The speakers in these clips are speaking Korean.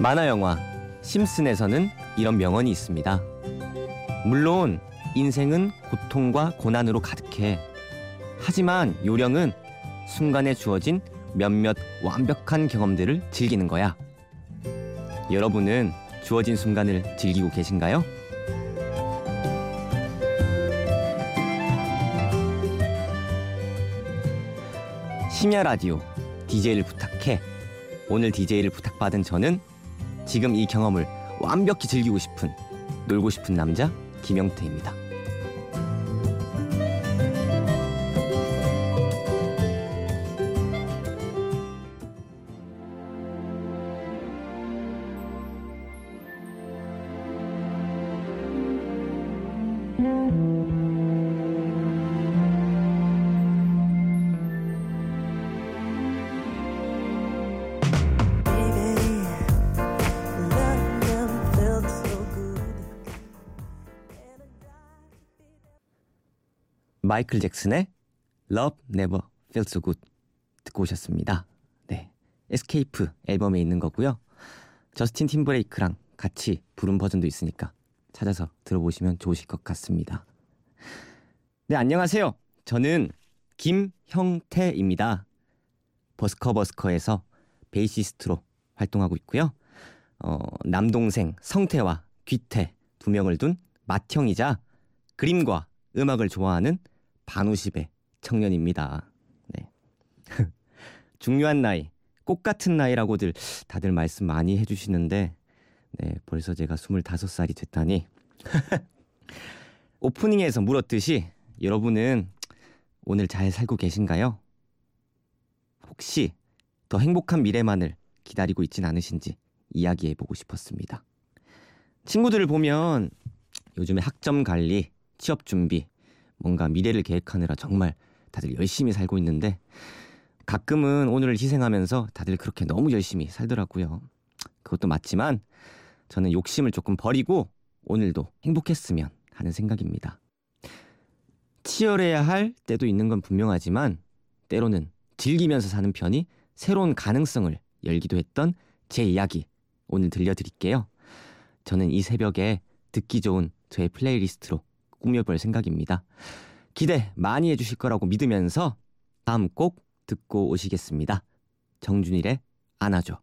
만화 영화 심슨에서는 이런 명언이 있습니다. 물론 인생은 고통과 고난으로 가득해. 하지만 요령은 순간에 주어진 몇몇 완벽한 경험들을 즐기는 거야. 여러분은 주어진 순간을 즐기고 계신가요? 심야 라디오 DJ를 부탁해. 오늘 DJ를 부탁받은 저는 지금 이 경험을 완벽히 즐기고 싶은 놀고 싶은 남자 김영태입니다. 마이클 잭슨의 Love Never Felt So Good 듣고 오셨습니다. 네, Xscape 앨범에 있는 거고요. 저스틴 팀버레이크랑 같이 부른 버전도 있으니까 찾아서 들어보시면 좋으실 것 같습니다. 네, 안녕하세요. 저는 김형태입니다. 버스커버스커에서 베이시스트로 활동하고 있고요. 어, 남동생 성태와 귀태 두 명을 둔 맏형이자 그림과 음악을 좋아하는 반우십의 청년입니다. 네. 중요한 나이, 꽃 같은 나이라고들 다들 말씀 많이 해주시는데, 네, 벌써 제가 25살이 됐다니. 오프닝에서 물었듯이 여러분은 오늘 잘 살고 계신가요? 혹시 더 행복한 미래만을 기다리고 있진 않으신지 이야기해보고 싶었습니다. 친구들을 보면 요즘에 학점 관리, 취업 준비, 뭔가 미래를 계획하느라 정말 다들 열심히 살고 있는데 가끔은 오늘을 희생하면서 다들 그렇게 너무 열심히 살더라고요. 그것도 맞지만 저는 욕심을 조금 버리고 오늘도 행복했으면 하는 생각입니다. 치열해야 할 때도 있는 건 분명하지만 때로는 즐기면서 사는 편이 새로운 가능성을 열기도 했던 제 이야기 오늘 들려드릴게요. 저는 이 새벽에 듣기 좋은 저의 플레이리스트로 꾸며볼 생각입니다. 기대 많이 해주실 거라고 믿으면서 다음 곡 듣고 오시겠습니다. 정준일의 안아줘.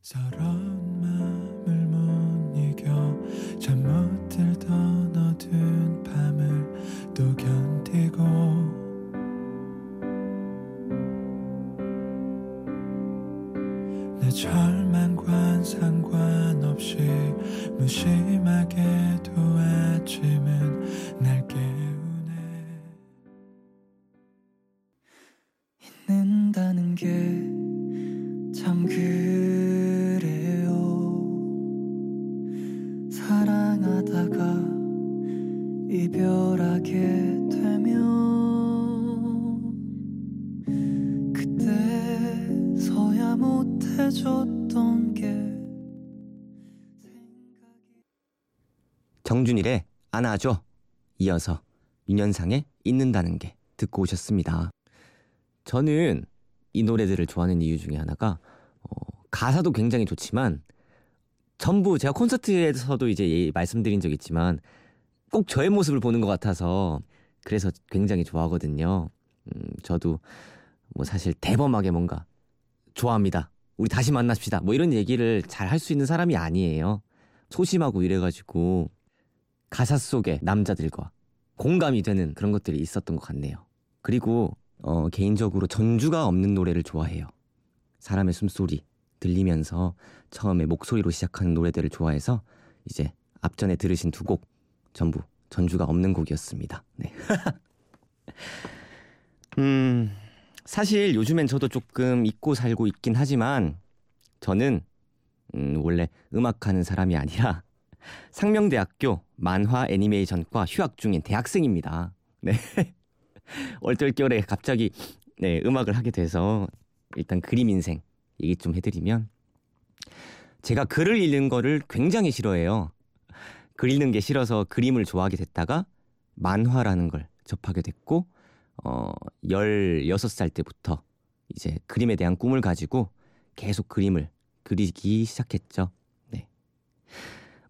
서러운 마음을 못 이겨 잠못 들던 어두운 밤을 또 견디고 내 절망과 상관없이 무심 정준일의 안아줘 이어서 윤현상의 있는다는 게 듣고 오셨습니다. 저는 이 노래들을 좋아하는 이유 중에 하나가 어, 가사도 굉장히 좋지만 전부 제가 콘서트에서도 이제 말씀드린 적 있지만 꼭 저의 모습을 보는 것 같아서 그래서 굉장히 좋아하거든요. 음, 저도 뭐 사실 대범하게 뭔가 좋아합니다. 우리 다시 만납시다. 뭐 이런 얘기를 잘 할 수 있는 사람이 아니에요. 소심하고 이래가지고 가사 속의 남자들과 공감이 되는 그런 것들이 있었던 것 같네요. 그리고 어, 개인적으로 전주가 없는 노래를 좋아해요. 사람의 숨소리 들리면서 처음에 목소리로 시작하는 노래들을 좋아해서 이제 앞전에 들으신 두 곡 전부 전주가 없는 곡이었습니다. 네. 음, 사실 요즘엔 저도 조금 잊고 살고 있긴 하지만 저는 음, 원래 음악하는 사람이 아니라 상명대학교 만화 애니메이션과 휴학 중인 대학생입니다. 네. 얼떨결에 갑자기 네, 음악을 하게 돼서 일단 그림 인생 얘기 좀 해드리면 제가 글을 읽는 거를 굉장히 싫어해요. 글 읽는 게 싫어서 그림을 좋아하게 됐다가 만화라는 걸 접하게 됐고 어 16살 때부터 이제 그림에 대한 꿈을 가지고 계속 그림을 그리기 시작했죠. 네.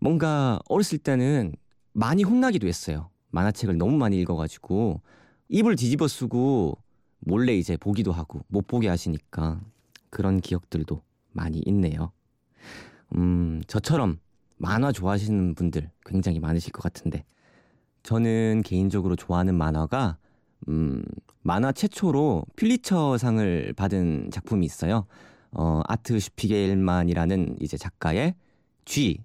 뭔가 어렸을 때는 많이 혼나기도 했어요. 만화책을 너무 많이 읽어가지고 입을 뒤집어 쓰고 몰래 이제 보기도 하고 못 보게 하시니까 그런 기억들도 많이 있네요. 음, 저처럼 만화 좋아하시는 분들 굉장히 많으실 것 같은데 저는 개인적으로 좋아하는 만화가 음, 만화 최초로 퓰리처상을 받은 작품이 있어요. 어, 아트 슈피겔만이라는 이제 작가의 G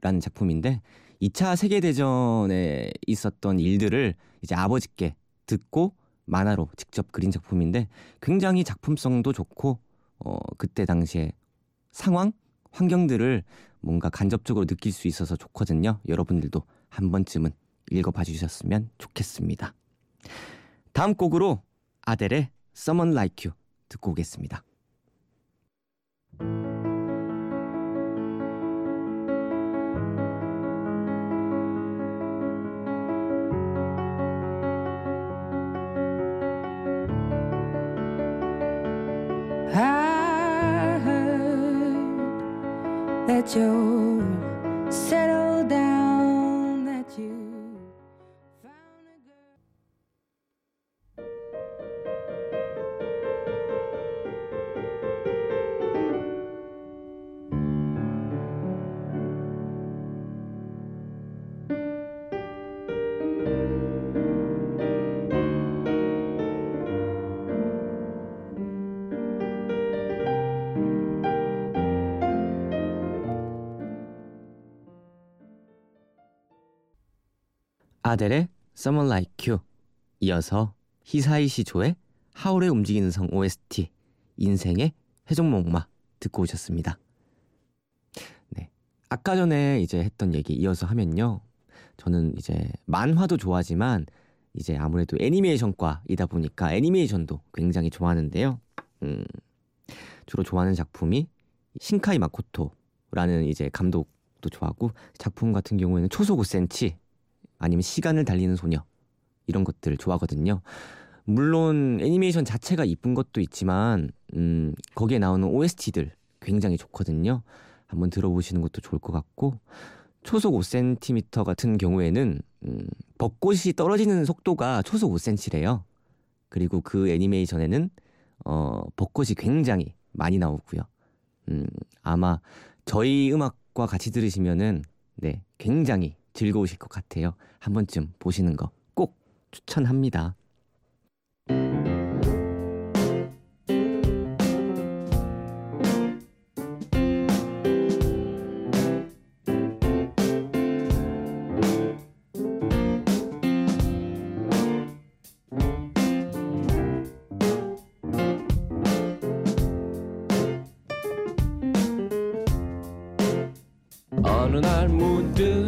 라는 작품인데 2차 세계 대전에 있었던 일들을 이제 아버지께 듣고 만화로 직접 그린 작품인데 굉장히 작품성도 좋고 어, 그때 당시에 상황, 환경들을 뭔가 간접적으로 느낄 수 있어서 좋거든요. 여러분들도 한 번쯤은 읽어봐 주셨으면 좋겠습니다. 다음 곡으로 아델의 Someone Like You 듣고 오겠습니다. 就。 아델의 Someone Like You 이어서 히사이 시 조의 하울의 움직이는 성 OST 인생의 회전목마 듣고 오셨습니다. 네. 아까 전에 이제 했던 얘기 이어서 하면요. 저는 이제 만화도 좋아하지만 이제 아무래도 애니메이션과이다 보니까 애니메이션도 굉장히 좋아하는데요. 음, 주로 좋아하는 작품이 신카이 마코토라는 이제 감독도 좋아하고 작품 같은 경우에는 초속 5cm 아니면 시간을 달리는 소녀 이런 것들 좋아하거든요. 물론 애니메이션 자체가 이쁜 것도 있지만 음, 거기에 나오는 OST들 굉장히 좋거든요. 한번 들어보시는 것도 좋을 것 같고 초속 5cm 같은 경우에는 음, 벚꽃이 떨어지는 속도가 초속 5cm래요. 그리고 그 애니메이션에는 어, 벚꽃이 굉장히 많이 나오고요. 음, 아마 저희 음악과 같이 들으시면은 네, 굉장히 즐거우실 것 같아요. 한 번쯤 보시는 거 꼭 추천합니다. 어느 날 문득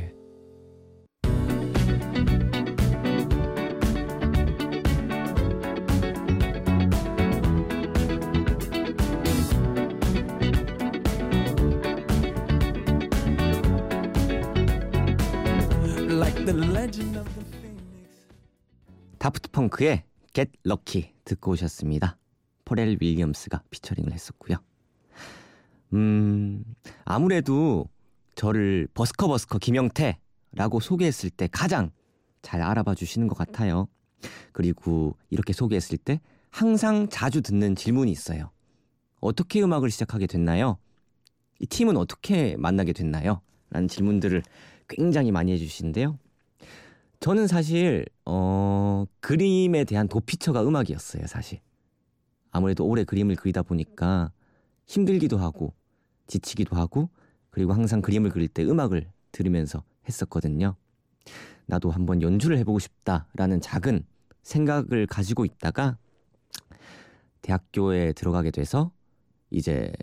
펑크의 Get Lucky 듣고 오셨습니다. 퍼렐 윌리엄스가 피처링을 했었고요. 음, 아무래도 저를 버스커 버스커 김형태라고 소개했을 때 가장 잘 알아봐 주시는 것 같아요. 그리고 이렇게 소개했을 때 항상 자주 듣는 질문이 있어요. 어떻게 음악을 시작하게 됐나요? 이 팀은 어떻게 만나게 됐나요? 라는 질문들을 굉장히 많이 해주시는데요. 저는 사실 어, 그림에 대한 도피처가 음악이었어요, 사실. 아무래도 오래 그림을 그리다 보니까 힘들기도 하고 지치기도 하고 그리고 항상 그림을 그릴 때 음악을 들으면서 했었거든요. 나도 한번 연주를 해보고 싶다라는 작은 생각을 가지고 있다가 대학교에 들어가게 돼서 이제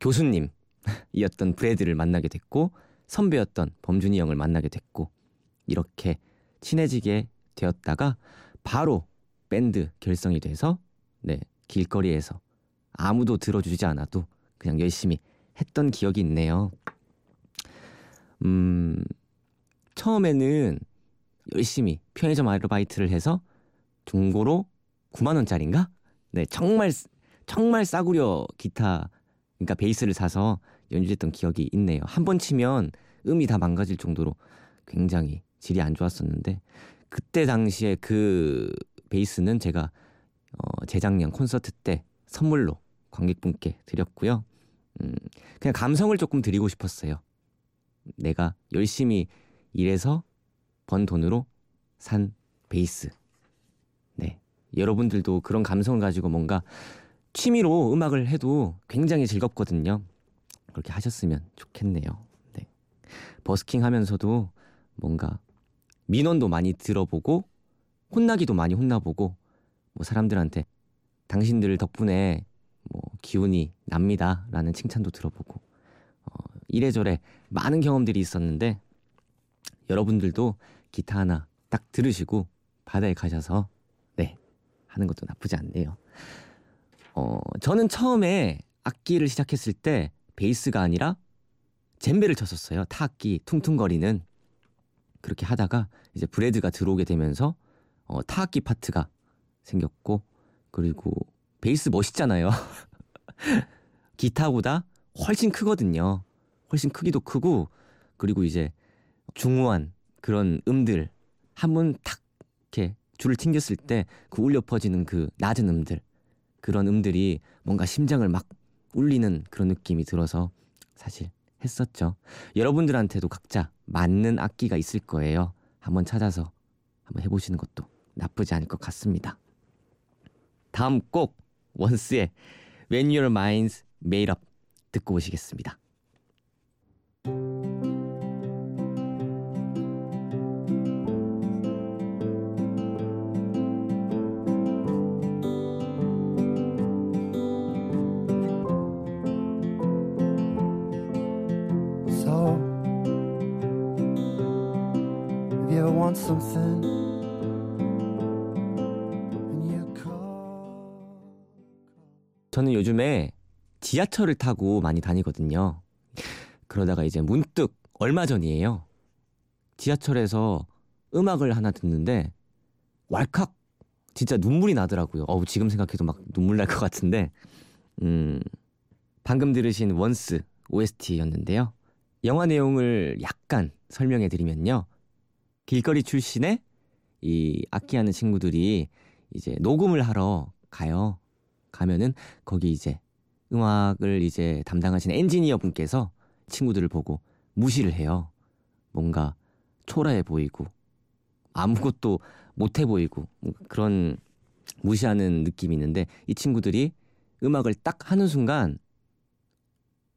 교수님이었던 브래드를 만나게 됐고 선배였던 범준이 형을 만나게 됐고 이렇게 친해지게 되었다가 바로 밴드 결성이 돼서 네 길거리에서 아무도 들어주지 않아도 그냥 열심히 했던 기억이 있네요. 음 처음에는 열심히 편의점 아르바이트를 해서 중고로 9만 원짜리인가? 네 정말 정말 싸구려 기타 그러니까 베이스를 사서 연주했던 기억이 있네요. 한 번 치면 음이 다 망가질 정도로 굉장히 질이 안 좋았었는데 그때 당시에 그 베이스는 제가 어, 재작년 콘서트 때 선물로 관객분께 드렸고요. 음, 그냥 감성을 조금 드리고 싶었어요. 내가 열심히 일해서 번 돈으로 산 베이스. 네. 여러분들도 그런 감성을 가지고 뭔가 취미로 음악을 해도 굉장히 즐겁거든요. 그렇게 하셨으면 좋겠네요. 네. 버스킹 하면서도 뭔가 민원도 많이 들어보고 혼나기도 많이 혼나보고 뭐 사람들한테 당신들 덕분에 뭐 기운이 납니다라는 칭찬도 들어보고 어, 이래저래 많은 경험들이 있었는데 여러분들도 기타 하나 딱 들으시고 바다에 가셔서 네 하는 것도 나쁘지 않네요. 어 저는 처음에 악기를 시작했을 때 베이스가 아니라 젬베를 쳤었어요. 타악기 퉁퉁거리는 그렇게 하다가 이제 브레드가 들어오게 되면서 어, 타악기 파트가 생겼고 그리고 베이스 멋있잖아요. 기타보다 훨씬 크거든요. 훨씬 크기도 크고 그리고 이제 중후한 그런 음들 한 번 탁 이렇게 줄을 튕겼을 때 그 울려 퍼지는 그 낮은 음들 그런 음들이 뭔가 심장을 막 울리는 그런 느낌이 들어서 사실 했었죠. 여러분들한테도 각자 맞는 악기가 있을 거예요. 한번 찾아서 한번 해보시는 것도 나쁘지 않을 것 같습니다. 다음 곡 원스의 When Your Mind's Made Up 듣고 오시겠습니다. 저는 요즘에 지하철을 타고 많이 다니거든요. 그러다가 이제 문득 얼마 전이에요. 지하철에서 음악을 하나 듣는데 왈칵 진짜 눈물이 나더라고요. 어우 지금 생각해도 막 눈물 날 것 같은데 음 방금 들으신 원스 OST였는데요. 영화 내용을 약간 설명해 드리면요. 길거리 출신의 이 악기하는 친구들이 이제 녹음을 하러 가요. 가면은 거기 이제 음악을 이제 담당하시는 엔지니어 분께서 친구들을 보고 무시를 해요. 뭔가 초라해 보이고 아무것도 못해 보이고 뭐 그런 무시하는 느낌이 있는데 이 친구들이 음악을 딱 하는 순간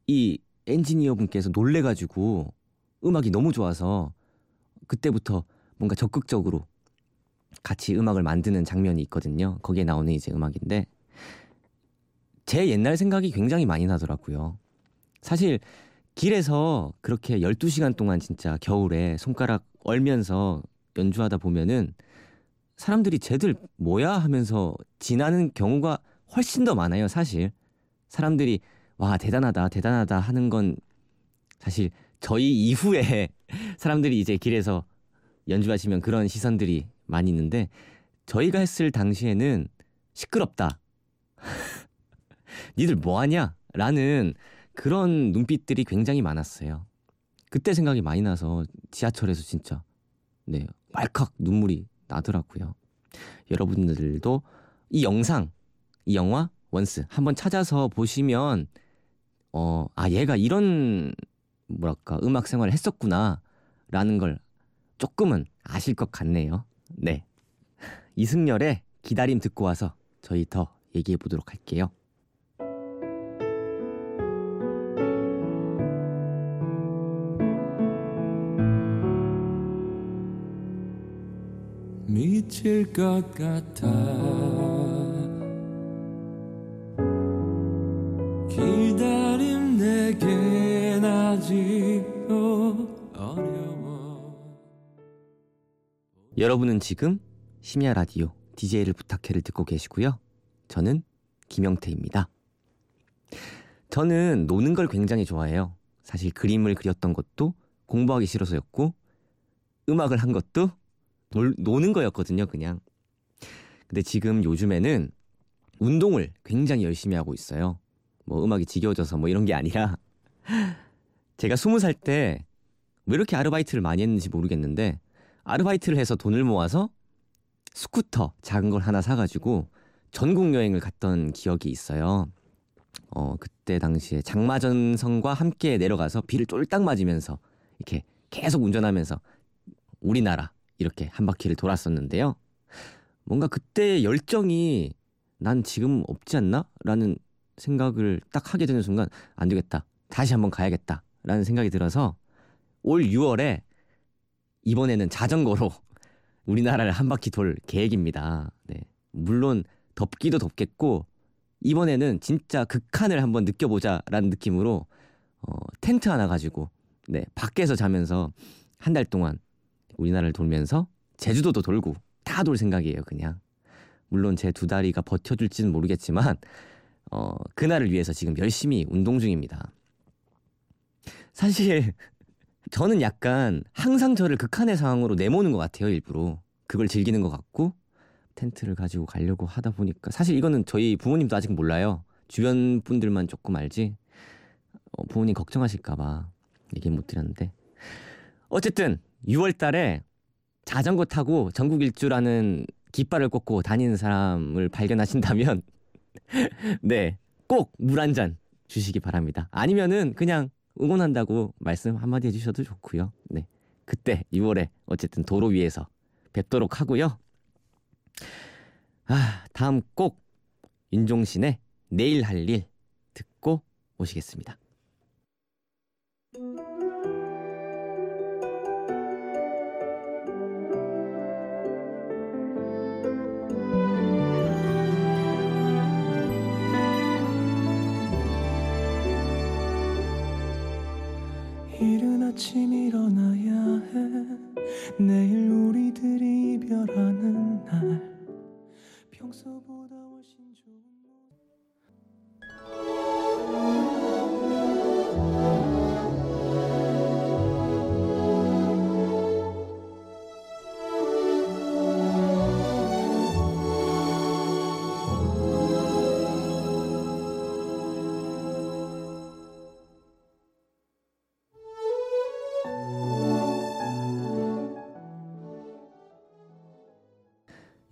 이 엔지니어 분께서 놀래가지고 음악이 너무 좋아서 그때부터 뭔가 적극적으로 같이 음악을 만드는 장면이 있거든요. 거기에 나오는 이제 음악인데 제 옛날 생각이 굉장히 많이 나더라고요. 사실 길에서 그렇게 12시간 동안 진짜 겨울에 손가락 얼면서 연주하다 보면은 사람들이 쟤들 뭐야 하면서 지나는 경우가 훨씬 더 많아요, 사실. 사람들이 와, 대단하다, 대단하다 하는 건 사실 저희 이후에 사람들이 이제 길에서 연주하시면 그런 시선들이 많이 있는데 저희가 했을 당시에는 시끄럽다. 니들 뭐 하냐? 라는 그런 눈빛들이 굉장히 많았어요. 그때 생각이 많이 나서 지하철에서 진짜 네 왈칵 눈물이 나더라고요. 여러분들도 이 영상, 이 영화 원스 한번 찾아서 보시면 어, 아 얘가 이런 뭐랄까 음악 생활을 했었구나라는 걸 조금은 아실 것 같네요. 네. 이승열의 기다림 듣고 와서 저희 더 얘기해 보도록 할게요. 미칠 것 같아 여러분은 지금 심야 라디오 DJ를 부탁해를 듣고 계시고요. 저는 김영태입니다. 저는 노는 걸 굉장히 좋아해요. 사실 그림을 그렸던 것도 공부하기 싫어서였고 음악을 한 것도 놀, 노는 거였거든요, 그냥. 근데 지금 요즘에는 운동을 굉장히 열심히 하고 있어요. 뭐 음악이 지겨워져서 뭐 이런 게 아니라 제가 스무 살 때 왜 이렇게 아르바이트를 많이 했는지 모르겠는데 아르바이트를 해서 돈을 모아서 스쿠터 작은 걸 하나 사가지고 전국 여행을 갔던 기억이 있어요. 어 그때 당시에 장마전선과 함께 내려가서 비를 쫄딱 맞으면서 이렇게 계속 운전하면서 우리나라 이렇게 한 바퀴를 돌았었는데요. 뭔가 그때의 열정이 난 지금 없지 않나? 라는 생각을 딱 하게 되는 순간 안 되겠다. 다시 한번 가야겠다. 라는 생각이 들어서 올 6월에 이번에는 자전거로 우리나라를 한 바퀴 돌 계획입니다. 네. 물론 덥기도 덥겠고 이번에는 진짜 극한을 한번 느껴보자라는 느낌으로 어, 텐트 하나 가지고 네 밖에서 자면서 한 달 동안 우리나라를 돌면서 제주도도 돌고 다 돌 생각이에요 그냥 물론 제 두 다리가 버텨줄지는 모르겠지만 어, 그날을 위해서 지금 열심히 운동 중입니다. 사실 저는 약간 항상 저를 극한의 상황으로 내모는 것 같아요 일부러. 그걸 즐기는 것 같고 텐트를 가지고 가려고 하다 보니까 사실 이거는 저희 부모님도 아직 몰라요. 주변 분들만 조금 알지? 어, 부모님 걱정하실까봐 얘기 못 드렸는데. 어쨌든 6월달에 자전거 타고 전국 일주라는 깃발을 꽂고 다니는 사람을 발견하신다면 네 꼭 물 한 잔 주시기 바랍니다. 아니면은 그냥 응원한다고 말씀 한마디 해주셔도 좋고요. 네, 그때 6월에 어쨌든 도로 위에서 뵙도록 하고요. 아, 다음 꼭 윤종신의 내일 할 일 듣고 오시겠습니다. 아침 일어나야 해. 내일 우리들이 이별하는 날. 평소보다 훨씬 좋은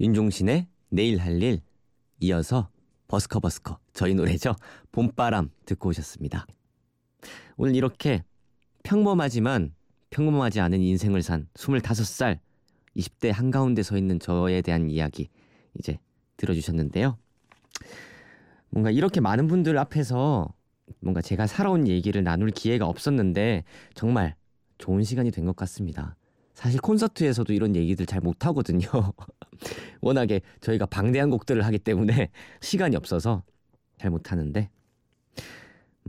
윤종신의 내일 할 일 이어서 버스커 버스커 저희 노래죠 봄바람 듣고 오셨습니다. 오늘 이렇게 평범하지만 평범하지 않은 인생을 산 25살 20대 한가운데 서 있는 저에 대한 이야기 이제 들어주셨는데요. 뭔가 이렇게 많은 분들 앞에서 뭔가 제가 살아온 얘기를 나눌 기회가 없었는데 정말 좋은 시간이 된 것 같습니다. 사실 콘서트에서도 이런 얘기들 잘 못하거든요. 워낙에 저희가 방대한 곡들을 하기 때문에 시간이 없어서 잘 못하는데,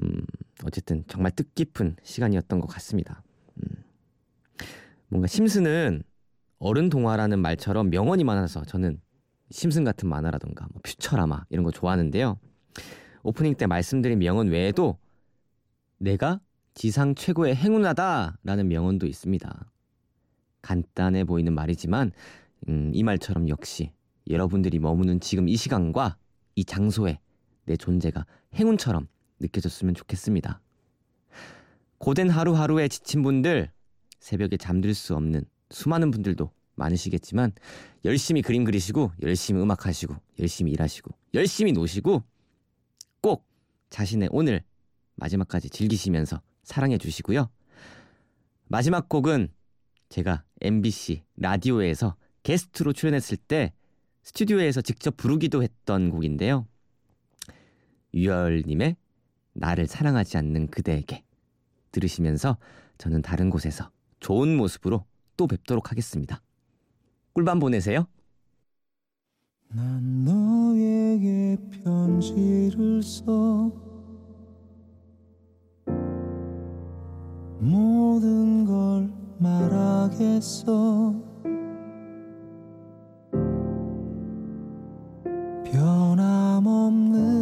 음, 어쨌든 정말 뜻깊은 시간이었던 것 같습니다. 음, 뭔가 심슨은 어른 동화라는 말처럼 명언이 많아서 저는 심슨 같은 만화라던가 뭐 퓨처라마 이런 거 좋아하는데요. 오프닝 때 말씀드린 명언 외에도 내가 지상 최고의 행운하다라는 명언도 있습니다. 간단해 보이는 말이지만 음, 이 말처럼 역시 여러분들이 머무는 지금 이 시간과 이 장소에 내 존재가 행운처럼 느껴졌으면 좋겠습니다. 고된 하루하루에 지친 분들, 새벽에 잠들 수 없는 수많은 분들도 많으시겠지만 열심히 그림 그리시고 열심히 음악 하시고 열심히 일하시고 열심히 노시고 꼭 자신의 오늘 마지막까지 즐기시면서 사랑해 주시고요. 마지막 곡은 제가 MBC 라디오에서 게스트로 출연했을 때 스튜디오에서 직접 부르기도 했던 곡인데요. 유열님의 나를 사랑하지 않는 그대에게 들으시면서 저는 다른 곳에서 좋은 모습으로 또 뵙도록 하겠습니다. 꿀밤 보내세요. 난 너에게 편지를 써 모든 걸 말하겠어 변함없는